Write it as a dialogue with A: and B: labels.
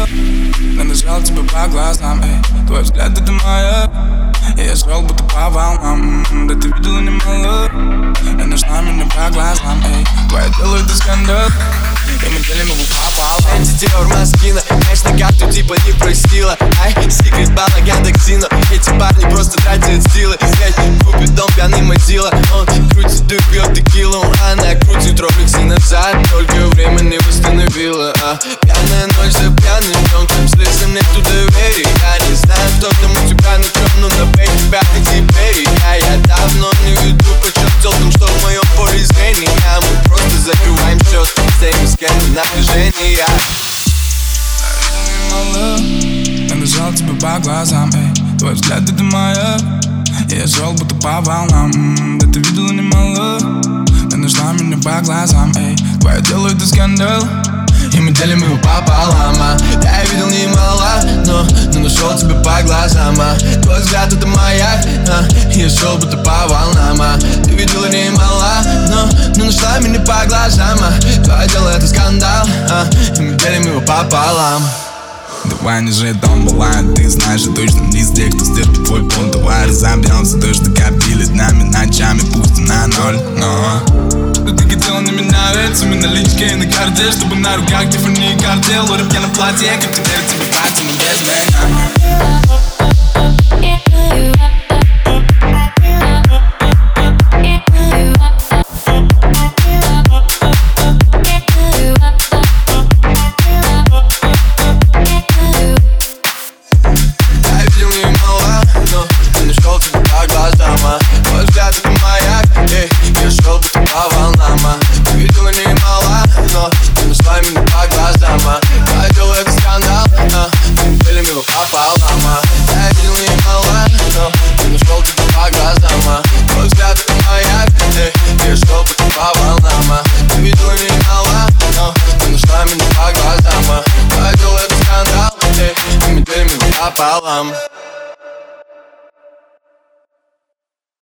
A: мало Я нажал тебя по глазам, эй. Твой взгляд это моя Я шел будто по волнам. Да ты видела немало. Я нашла меня по глазам, эй. Твое тело это скандал. И мы делим его пополам
B: Антитер маскина Конечно, карту типа не простила. Ай, секрет балаган Дексина Эти парни просто тратят силы. Блять, купит дом пьяный мазила Он крутит и пьет текилу. Она крутит роликсы назад. Только время не восстановила а, Пьяная ночь за пьяным днем Там слезам нету доверия Я не знаю, что там у тебя на чем Но на бей тебя ты теперь я, я давно не веду почем Делом, что в моем поле зрения. Мы просто закрываем счет Стоим с кем напряжения
A: мало Я нажал тебе по глазам, эй. Твой взгляд это моя Я шел будто по волнам. Да ты видела немало. Ты нашла меня по глазам, эй. Твое тело это скандал. И мы делим его пополам, а
B: Я видел немало, но, но нашел тебя по глазам а. Твой взгляд это маяк, а. Я шел будто по волнам а. Ты видела немало, но, но нашла меня по глазам а. Твое дело это скандал, а. И мы делим его пополам
A: Давай не же там бывает, ты знаешь, я точно не из тех, кто стерпит твой пункт Давай разобьемся, то, что копили днями, ночами, пусть и на ноль, но меня наличка и на карте Чтобы на руках Тиффани картел, рэп я на платье, как теперь тебе но без меня
B: пополам